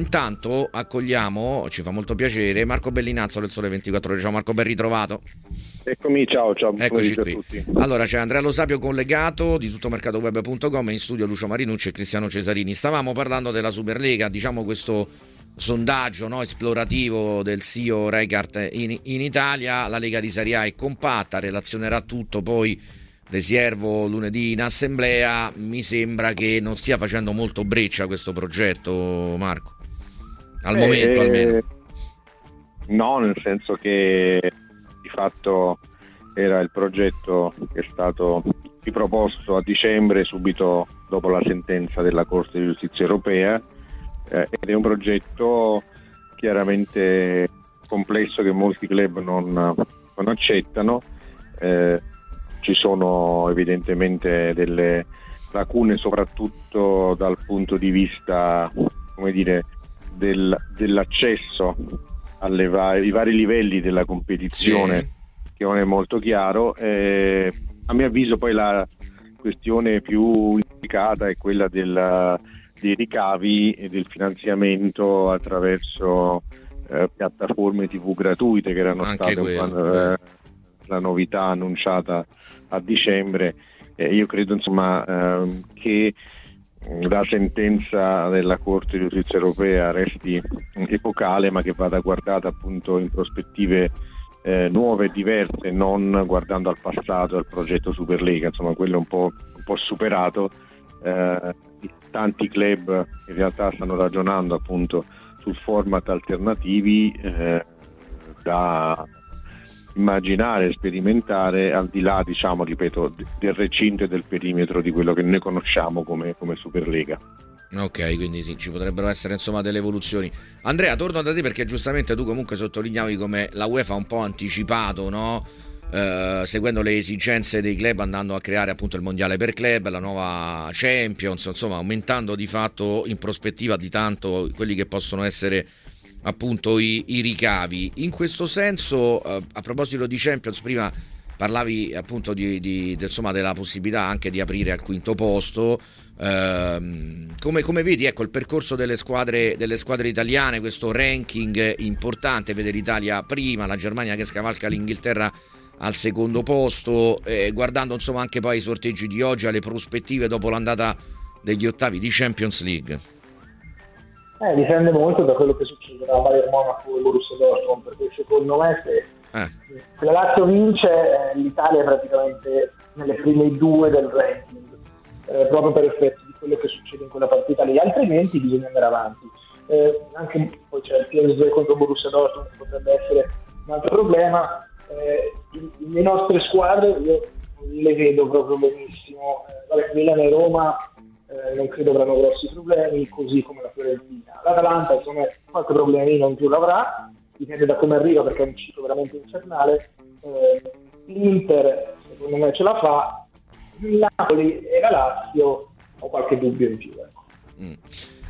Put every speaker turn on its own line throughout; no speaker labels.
Intanto accogliamo, ci fa molto piacere, Marco Bellinazzo del Sole 24 Ore. Ciao Marco, ben ritrovato.
Eccomi, ciao, ciao.
Eccoci qui. Allora c'è Andrea Lo Sapio collegato di tuttomercatoweb.com in studio Lucio Marinucci e Cristiano Cesarini. Stavamo parlando della Superlega, diciamo questo sondaggio no, esplorativo del CEO Reichardt in, in Italia. La Lega di Serie A è compatta, relazionerà tutto poi Desiervo lunedì in assemblea. Mi sembra che non stia facendo molto breccia questo progetto, Marco. Al eh, momento almeno.
No, nel senso che di fatto era il progetto che è stato riproposto a dicembre subito dopo la sentenza della Corte di Giustizia europea eh, ed è un progetto chiaramente complesso che molti club non, non accettano. Eh, ci sono evidentemente delle lacune soprattutto dal punto di vista come dire, del, dell'accesso va- ai vari livelli della competizione sì. che non è molto chiaro. Eh, a mio avviso poi la questione più indicata è quella della, dei ricavi e del finanziamento attraverso eh, piattaforme tv gratuite che erano
Anche
state quando, eh, la novità annunciata a dicembre. io credo insomma ehm, che la sentenza della Corte di Giustizia europea resti epocale ma che vada guardata appunto in prospettive eh, nuove e diverse, non guardando al passato, al progetto Superlega, insomma quello è un po', un po superato. Eh, tanti club in realtà stanno ragionando appunto su format alternativi eh, da immaginare, sperimentare al di là, diciamo, ripeto, del recinto e del perimetro di quello che noi conosciamo come, come Superlega.
Ok, quindi sì, ci potrebbero essere insomma delle evoluzioni. Andrea, torno da te perché giustamente tu comunque sottolineavi come la UEFA ha un po' anticipato, no? Eh, seguendo le esigenze dei club andando a creare appunto il mondiale per club, la nuova Champions, insomma aumentando di fatto in prospettiva di tanto quelli che possono essere appunto i, i ricavi. In questo senso, eh, a proposito di Champions, prima parlavi appunto di, di, di, insomma, della possibilità anche di aprire al quinto posto. Eh, come, come, vedi ecco, il percorso delle squadre, delle squadre italiane, questo ranking importante, vede l'Italia prima, la Germania che scavalca l'Inghilterra al secondo posto, eh, guardando insomma anche poi i sorteggi di oggi, alle prospettive dopo l'andata degli ottavi di Champions League.
Eh, dipende molto da quello che succede a Bayern Monaco e Borussia Dortmund, perché secondo me se, eh. se la Lazio vince eh, l'Italia è praticamente nelle prime due del ranking, eh, proprio per effetto di quello che succede in quella partita lì, altrimenti bisogna andare avanti. Eh, anche poi c'è il PSG contro Borussia Dortmund, potrebbe essere un altro problema. Eh, le nostre squadre io le vedo proprio benissimo. Eh, Milan e Roma eh, non credo avranno grossi problemi, così come la Fiorentina. L'Atalanta, insomma, qualche problemino in più l'avrà, dipende da come arriva perché è un ciclo veramente infernale. Eh, L'Inter, secondo me, ce la fa. Il Napoli e la Lazio ho qualche dubbio in più. Ecco.
Mm.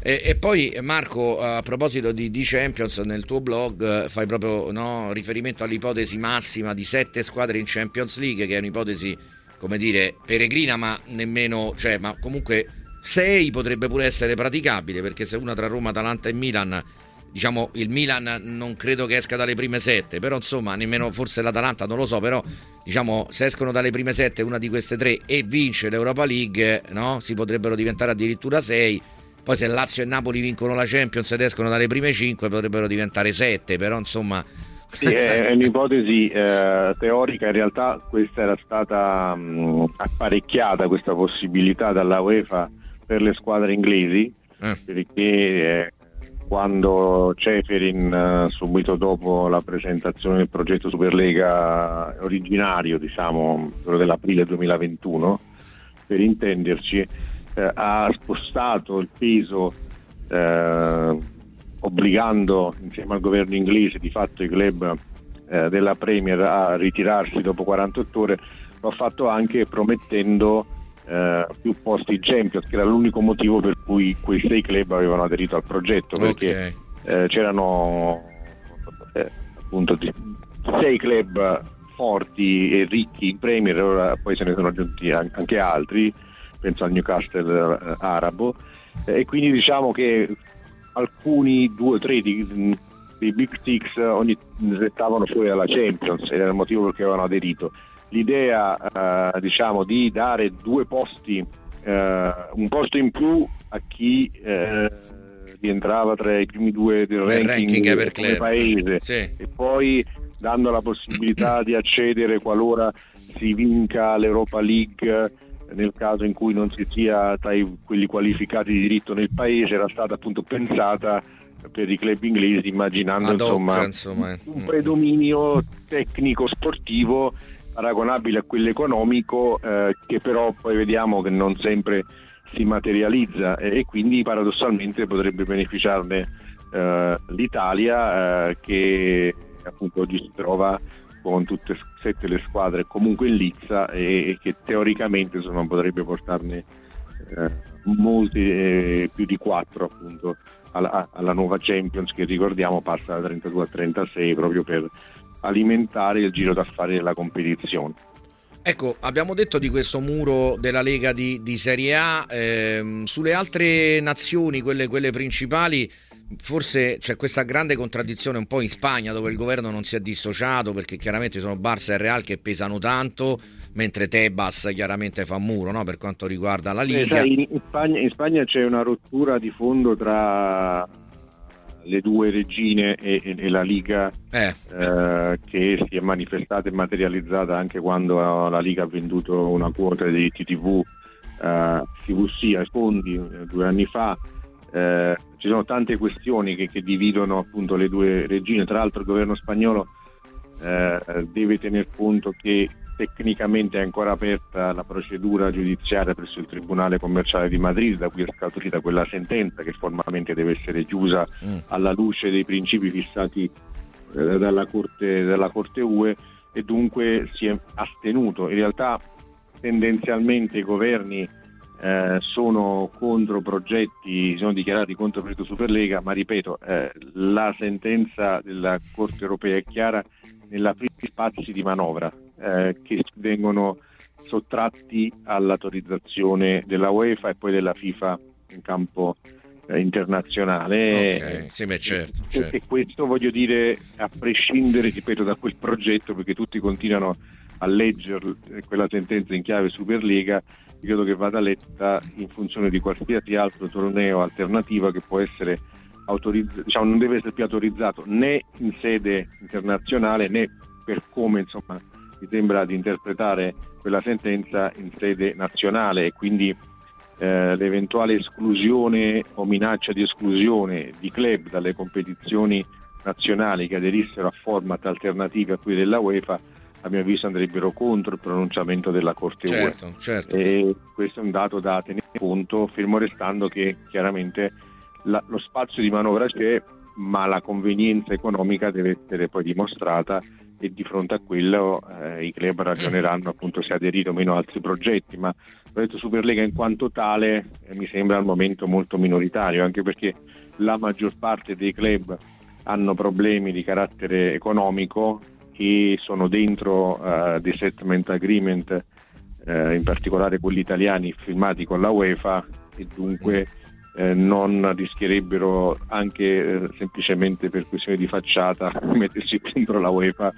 E, e, poi Marco, a proposito di, di Champions, nel tuo blog eh, fai proprio no, riferimento all'ipotesi massima di sette squadre in Champions League, che è un'ipotesi, come dire, peregrina, ma nemmeno, cioè, ma comunque 6 potrebbe pure essere praticabile perché se una tra Roma, Atalanta e Milan diciamo il Milan non credo che esca dalle prime 7 però insomma nemmeno forse l'Atalanta non lo so però diciamo se escono dalle prime 7 una di queste tre e vince l'Europa League no? si potrebbero diventare addirittura 6 poi se Lazio e Napoli vincono la Champions ed escono dalle prime 5 potrebbero diventare 7 però insomma
sì, è un'ipotesi eh, teorica, in realtà questa era stata mh, apparecchiata, questa possibilità dalla UEFA per le squadre inglesi eh. perché eh, quando Ceferin eh, subito dopo la presentazione del progetto Superlega originario diciamo quello dell'aprile 2021 per intenderci eh, ha spostato il peso eh, obbligando insieme al governo inglese di fatto i club eh, della Premier a ritirarsi dopo 48 ore lo ha fatto anche promettendo eh, più posti Champions, che era l'unico motivo per cui quei sei club avevano aderito al progetto, perché okay. eh, c'erano eh, appunto sei club forti e ricchi in Premier, ora poi se ne sono aggiunti anche altri, penso al Newcastle eh, arabo, e quindi diciamo che alcuni due o tre di, dei Big Six ogni, restavano fuori dalla Champions ed era il motivo perché avevano aderito. L'idea eh, diciamo, di dare due posti, eh, un posto in più a chi eh, rientrava tra i primi due del ranking, ranking come paese sì. e poi dando la possibilità di accedere qualora si vinca l'Europa League nel caso in cui non si sia tra i, quelli qualificati di diritto nel paese era stata appunto pensata per i club inglesi immaginando insomma, insomma, eh. un predominio tecnico sportivo paragonabile a quello economico eh, che però poi vediamo che non sempre si materializza e, e quindi paradossalmente potrebbe beneficiarne eh, l'Italia eh, che appunto oggi si trova con tutte e sette le squadre comunque in lizza e, e che teoricamente insomma, potrebbe portarne eh, molti eh, più di quattro appunto alla, alla, nuova Champions che ricordiamo passa da 32 a 36 proprio per alimentare il giro d'affari della competizione.
Ecco, abbiamo detto di questo muro della Lega di, di Serie A, ehm, sulle altre nazioni, quelle, quelle principali, forse c'è questa grande contraddizione un po' in Spagna dove il governo non si è dissociato perché chiaramente sono Barça e Real che pesano tanto mentre Tebas chiaramente fa muro no? per quanto riguarda la Liga.
Eh, in, Spagna, in, Spagna, c'è una rottura di fondo tra le due regine e, e, e la Liga eh. Eh, che si è manifestata e materializzata anche quando la Liga ha venduto una quota di diritti TV eh, CVC ai fondi eh, due anni fa. Eh, ci sono tante questioni che, che, dividono appunto le due regine, tra l'altro il governo spagnolo eh, deve tener conto che tecnicamente è ancora aperta la procedura giudiziaria presso il Tribunale Commerciale di Madrid, da cui è scaturita quella sentenza che formalmente deve essere chiusa mm. alla luce dei principi fissati eh, dalla, Corte, dalla Corte UE e dunque si è astenuto. In realtà tendenzialmente i governi eh, sono contro progetti, sono dichiarati contro il progetto Superlega, ma ripeto, eh, la sentenza della Corte europea è chiara nella spazi di manovra eh, che vengono sottratti all'autorizzazione della UEFA e poi della FIFA in campo eh, internazionale.
Okay. Sì, beh, certo, certo.
E questo voglio dire a prescindere, ripeto, da quel progetto, perché tutti continuano a leggere quella sentenza in chiave Superlega, credo che vada letta in funzione di qualsiasi altro torneo alternativo che può essere autorizzato, diciamo, non deve essere più autorizzato né in sede internazionale né per come insomma mi sembra di interpretare quella sentenza in sede nazionale e quindi eh, l'eventuale esclusione o minaccia di esclusione di club dalle competizioni nazionali che aderissero a format alternativi a quelli della UEFA a mio avviso andrebbero contro il pronunciamento della Corte
certo,
UE.
Certo.
E questo è un dato da tenere conto, fermo restando che chiaramente la, lo spazio di manovra c'è, ma la convenienza economica deve essere poi dimostrata e di fronte a quello eh, i club ragioneranno appunto se aderire o meno a altri progetti, ma il progetto Superlega in quanto tale eh, mi sembra al momento molto minoritario, anche perché la maggior parte dei club hanno problemi di carattere economico e sono dentro uh, dei settlement agreement, uh, in particolare quelli italiani firmati con la UEFA e dunque eh, non rischierebbero anche eh, semplicemente per questione di facciata mettersi dentro la UEFA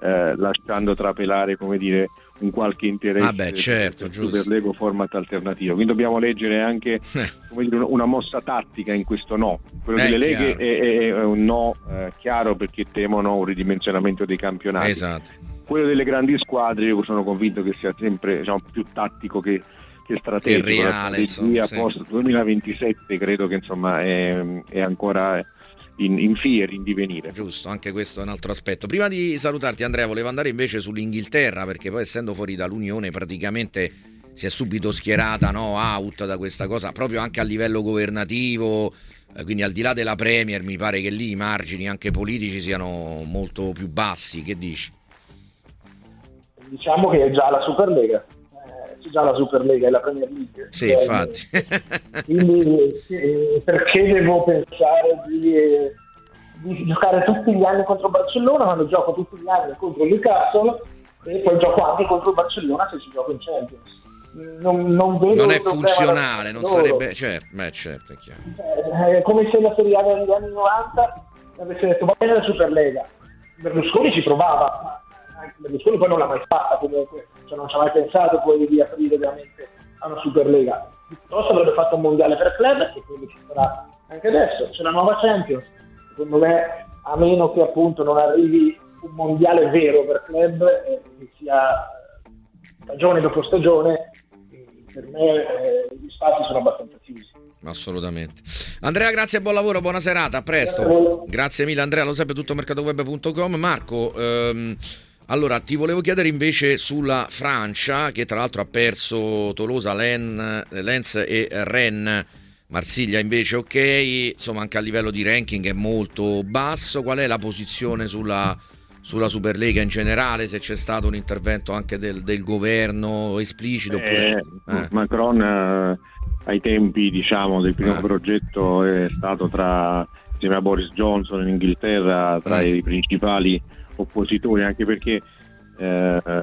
eh, lasciando trapelare come dire un qualche interesse
ah beh, certo,
per l'ego format alternativo. Quindi dobbiamo leggere anche eh. dire, una mossa tattica in questo no. Quello eh, delle leghe è, è, un no eh, chiaro perché temono un ridimensionamento dei campionati.
Esatto.
quello delle grandi squadre io sono convinto che sia sempre diciamo, più tattico che che strategico. Che
reale, insomma,
sì. post 2027 credo che insomma è, è ancora in, in fier, in divenire.
Giusto, anche questo è un altro aspetto. Prima di salutarti Andrea, volevo andare invece sull'Inghilterra perché poi essendo fuori dall'Unione praticamente si è subito schierata no, out da questa cosa, proprio anche a livello governativo, eh, quindi al di là della Premier mi pare che lì i margini anche politici siano molto più bassi, che dici?
Diciamo che è già la Superlega già la Superlega e la Premier League.
Sì, cioè, infatti.
quindi eh, perché devo pensare di, eh, di, giocare tutti gli anni contro Barcellona quando gioco tutti gli anni contro Newcastle e poi gioco anche contro Barcellona se ci gioco in Champions. non, non, vedo
non è funzionale, non sarebbe certo, beh, certo, è chiaro.
Eh, è come se la Serie A degli anni 90 avesse detto va bene la Superlega. Berlusconi ci provava, ma Berlusconi poi non l'ha mai fatta comunque, cioè non ci ha mai pensato poi di aprire veramente a una Superlega. Piuttosto avrebbe fatto un mondiale per club e quindi ci sarà anche adesso. C'è la nuova Champions, secondo me a meno che appunto non arrivi un mondiale vero per club eh, sia stagione dopo stagione, per me eh, gli spazi sono abbastanza chiusi.
Assolutamente. Andrea, grazie e buon lavoro, buona serata, a presto. Grazie, grazie mille Andrea, lo sempre tutto mercatoweb.com. Marco, ehm, allora ti volevo chiedere invece sulla Francia, che tra l'altro ha perso Tolosa, Len, Lens e Rennes. Marsiglia invece ok, insomma anche a livello di ranking è molto basso. Qual è la posizione sulla sulla Superlega in generale, se c'è stato un intervento anche del, del governo esplicito. Oppure...
Eh, eh. Macron eh, ai tempi diciamo, del primo eh. progetto è stato tra, insieme a Boris Johnson in Inghilterra tra eh. i principali oppositori, anche perché eh,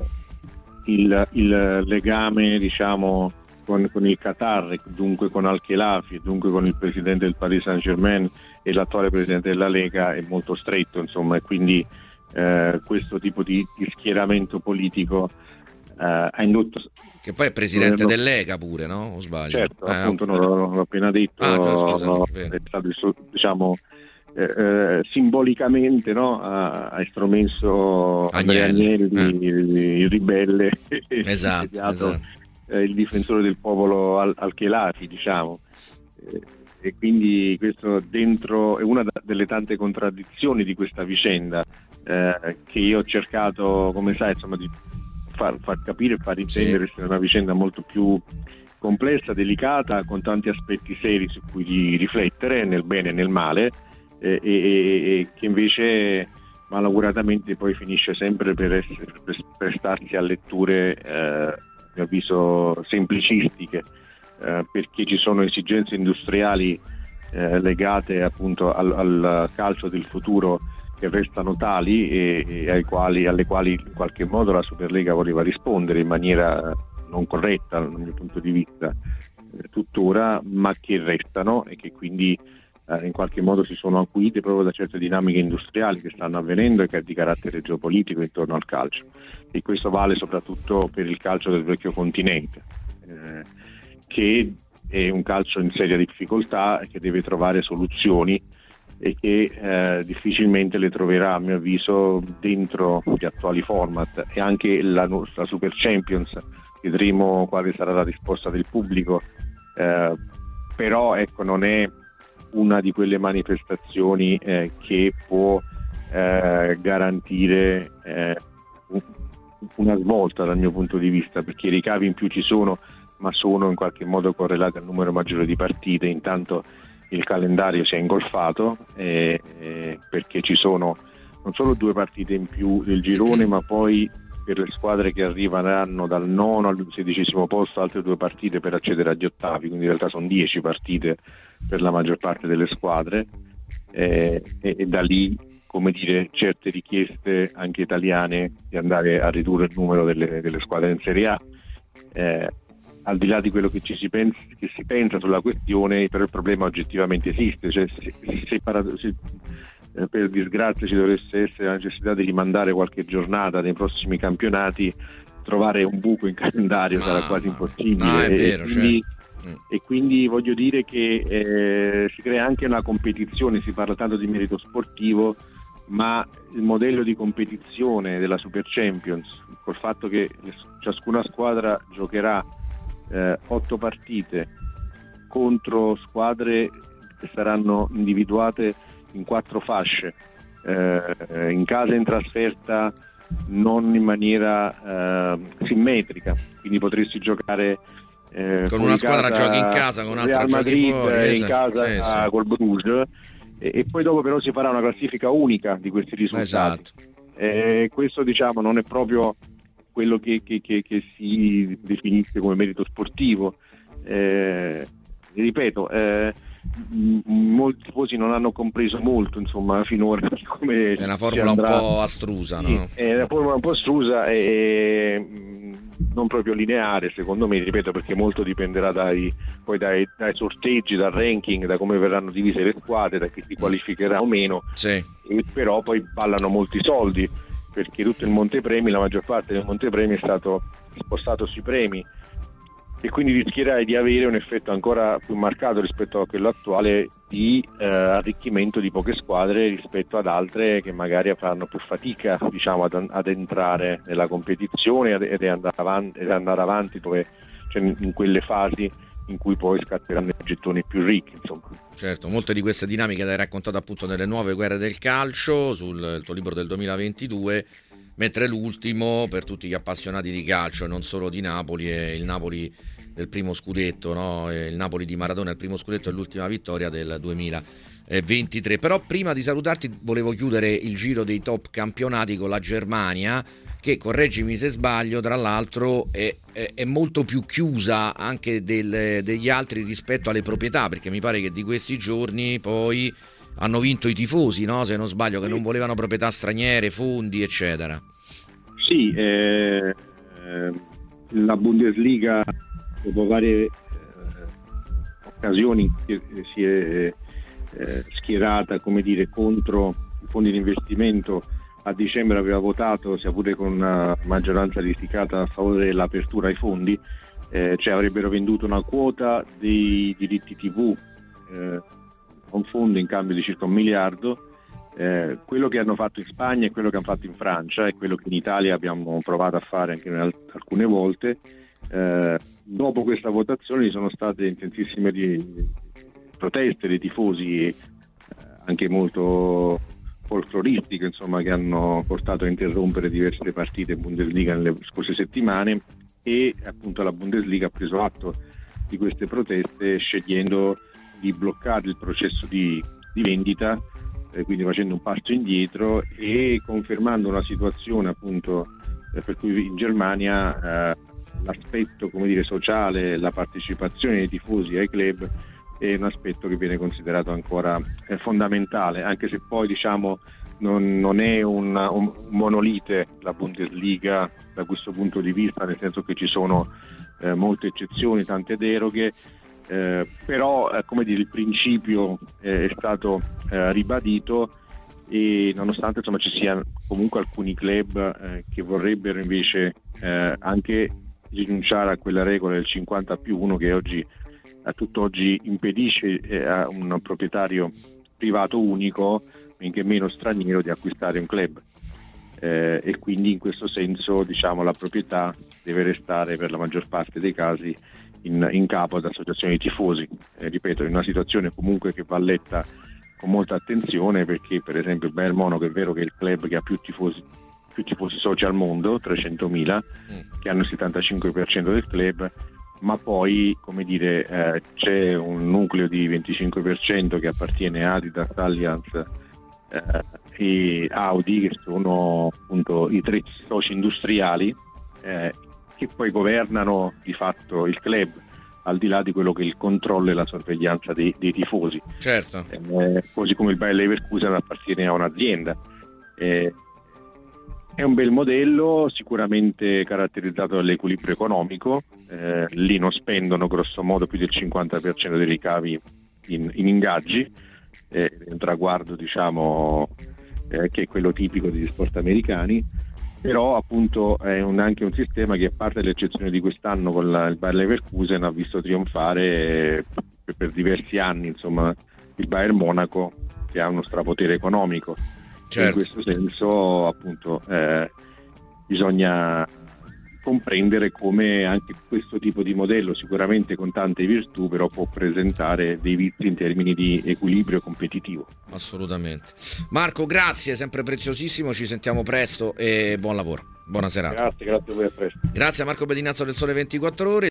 il, il, legame diciamo, con, con, il Qatar, dunque con Al-Khelafi, dunque con il presidente del Paris Saint Germain e l'attuale presidente della Lega è molto stretto, insomma, e quindi eh, questo tipo di, di schieramento politico eh, ha indotto...
Che poi è presidente del Lega pure, no? O sbaglio?
Certo, eh, appunto, non l'ho, appena detto, ah, già, scusami, è stato diciamo, eh, eh, simbolicamente no? ha, ha estromesso Andrea Agnelli, eh. il, il, ribelle,
esatto, esatto.
il difensore del popolo al, al Chelafi, diciamo e quindi questo dentro è una delle tante contraddizioni di questa vicenda eh, che io ho cercato, come sai, insomma, di far, far capire e far intendere sì. è una vicenda molto più complessa, delicata, con tanti aspetti seri su cui riflettere, nel bene e nel male, e, e, che invece malauguratamente poi finisce sempre per, essere, per prestarsi a letture, eh, a mio avviso, semplicistiche eh, perché ci sono esigenze industriali eh, legate appunto al, al, calcio del futuro che restano tali e, e quali, alle quali in qualche modo la Superlega voleva rispondere in maniera non corretta dal mio punto di vista eh, tuttora, ma che restano e che quindi eh, in qualche modo si sono acuite proprio da certe dinamiche industriali che stanno avvenendo e che è di carattere geopolitico intorno al calcio. E questo vale soprattutto per il calcio del vecchio continente. Eh, che è un calcio in seria difficoltà che deve trovare soluzioni e che eh, difficilmente le troverà a mio avviso dentro gli attuali format e anche la nostra Super Champions vedremo quale sarà la risposta del pubblico eh, però ecco non è una di quelle manifestazioni eh, che può eh, garantire eh, una svolta dal mio punto di vista perché i ricavi in più ci sono ma sono in qualche modo correlati al numero maggiore di partite, intanto il calendario si è ingolfato eh, eh, perché ci sono non solo due partite in più del girone, ma poi per le squadre che arriveranno dal nono al sedicesimo posto altre due partite per accedere agli ottavi, quindi in realtà sono dieci partite per la maggior parte delle squadre eh, e, e, da lì come dire certe richieste anche italiane di andare a ridurre il numero delle, delle squadre in Serie A. Eh, al di là di quello che, si pensa, che si pensa sulla questione, però il problema oggettivamente esiste, cioè, se, se, se eh, per disgrazia ci dovesse essere la necessità di rimandare qualche giornata nei prossimi campionati, trovare un buco in calendario ma, sarà quasi impossibile.
No, vero,
e, quindi, cioè. e, quindi, voglio dire che eh, si crea anche una competizione, si parla tanto di merito sportivo, ma il modello di competizione della Super Champions, col fatto che ciascuna squadra giocherà eh, otto partite contro squadre che saranno individuate in quattro fasce, eh, in casa in trasferta non in maniera eh, simmetrica, quindi potresti giocare
eh, con una squadra giochi in casa, con un'altra
Real Madrid fuori, in casa sì, sì. col Bruges e, e, poi dopo però si farà una classifica unica di questi risultati.
Esatto.
Eh, questo diciamo non è proprio quello che, che, che, che si definisce come merito sportivo. Eh, ripeto, eh, molti tifosi non hanno compreso molto insomma finora come
è una formula un po' astrusa
sì,
no?
è una formula un po' astrusa e non proprio lineare secondo me, ripeto perché molto dipenderà dai, poi dai, dai, sorteggi, dal ranking, da come verranno divise le squadre, da chi si mm. qualificherà o meno,
sì.
però poi ballano molti soldi perché tutto il montepremi, la maggior parte del montepremi è stato spostato sui premi e quindi rischierai di avere un effetto ancora più marcato rispetto a quello attuale di eh, arricchimento di poche squadre rispetto ad altre che magari faranno più fatica diciamo, ad, ad, entrare nella competizione ed andare avanti, ed andare avanti dove, cioè in quelle fasi in cui poi scatteranno i gettoni più ricchi. Insomma.
Certo, molte di queste dinamiche le hai raccontate appunto nelle nuove guerre del calcio, sul tuo libro del 2022 mentre l'ultimo per tutti gli appassionati di calcio, non solo di Napoli, è il Napoli del primo scudetto, no? il Napoli di Maradona, il primo scudetto e l'ultima vittoria del 2023. Però prima di salutarti volevo chiudere il giro dei top campionati con la Germania che, correggimi se sbaglio, tra l'altro è, è, è molto più chiusa anche del, degli altri rispetto alle proprietà, perché mi pare che di questi giorni poi hanno vinto i tifosi, no? se non sbaglio, che non volevano proprietà straniere, fondi, eccetera.
Sì, eh, eh, la Bundesliga dopo varie eh, occasioni si è eh, schierata come dire, contro i fondi di investimento a dicembre aveva votato, sia pure con una maggioranza litigata a favore dell'apertura ai fondi, eh, cioè avrebbero venduto una quota dei diritti TV eh, un fondo in cambio di circa un miliardo. Eh, quello che hanno fatto in Spagna e quello che hanno fatto in Francia e quello che in Italia abbiamo provato a fare anche noi alcune volte. Eh, dopo questa votazione ci sono state intensissime proteste dei tifosi, eh, anche molto folcloristiche, insomma, che hanno portato a interrompere diverse partite in Bundesliga nelle scorse settimane e appunto la Bundesliga ha preso atto di queste proteste scegliendo di bloccare il processo di, di vendita, eh, quindi facendo un passo indietro e confermando una situazione appunto eh, per cui in Germania eh, l'aspetto dire, sociale, la partecipazione dei tifosi ai club è un aspetto che viene considerato ancora eh, fondamentale, anche se poi diciamo non, non è un, un, monolite la Bundesliga da questo punto di vista, nel senso che ci sono eh, molte eccezioni, tante deroghe eh, però eh, come dire, il principio eh, è stato eh, ribadito e nonostante insomma, ci siano comunque alcuni club che vorrebbero invece anche rinunciare a quella regola del 50 più 1 che oggi a tutt'oggi impedisce a un proprietario privato unico, benché meno straniero, di acquistare un club. Eh, e quindi in questo senso diciamo, la proprietà deve restare per la maggior parte dei casi in, in capo ad associazioni di tifosi. Eh, ripeto, in una situazione comunque che va letta con molta attenzione perché per esempio il Bayern Monaco è vero che è il club che ha più tifosi, più tifosi soci al mondo, 300.000, mm. che hanno il 75% del club, ma poi come dire, eh, c'è un nucleo di 25% che appartiene a Adidas, Allianz eh, e Audi, che sono appunto i tre soci industriali eh, che poi governano di fatto il club al di là di quello che è il controllo e la sorveglianza dei, dei tifosi.
Certo.
Eh, così come il Bayer Leverkusen appartiene a un'azienda. Eh, è un bel modello, sicuramente caratterizzato dall'equilibrio economico, eh, lì non spendono grosso modo più del 50% dei ricavi in, in ingaggi, è un traguardo diciamo, eh, che è quello tipico degli sport americani però appunto è un, anche un sistema che a parte l'eccezione di quest'anno con la, il Bayer Leverkusen ha visto trionfare per, per diversi anni insomma, il Bayern Monaco che ha uno strapotere economico certo. in questo senso appunto eh, bisogna comprendere come anche questo tipo di modello, sicuramente con tante virtù, però può presentare dei vizi in termini di equilibrio competitivo.
Assolutamente. Marco, grazie, sempre preziosissimo, ci sentiamo presto e buon lavoro. Buona serata.
Grazie, grazie a voi, a presto.
Grazie a Marco Bedinazzo del Sole 24 Ore.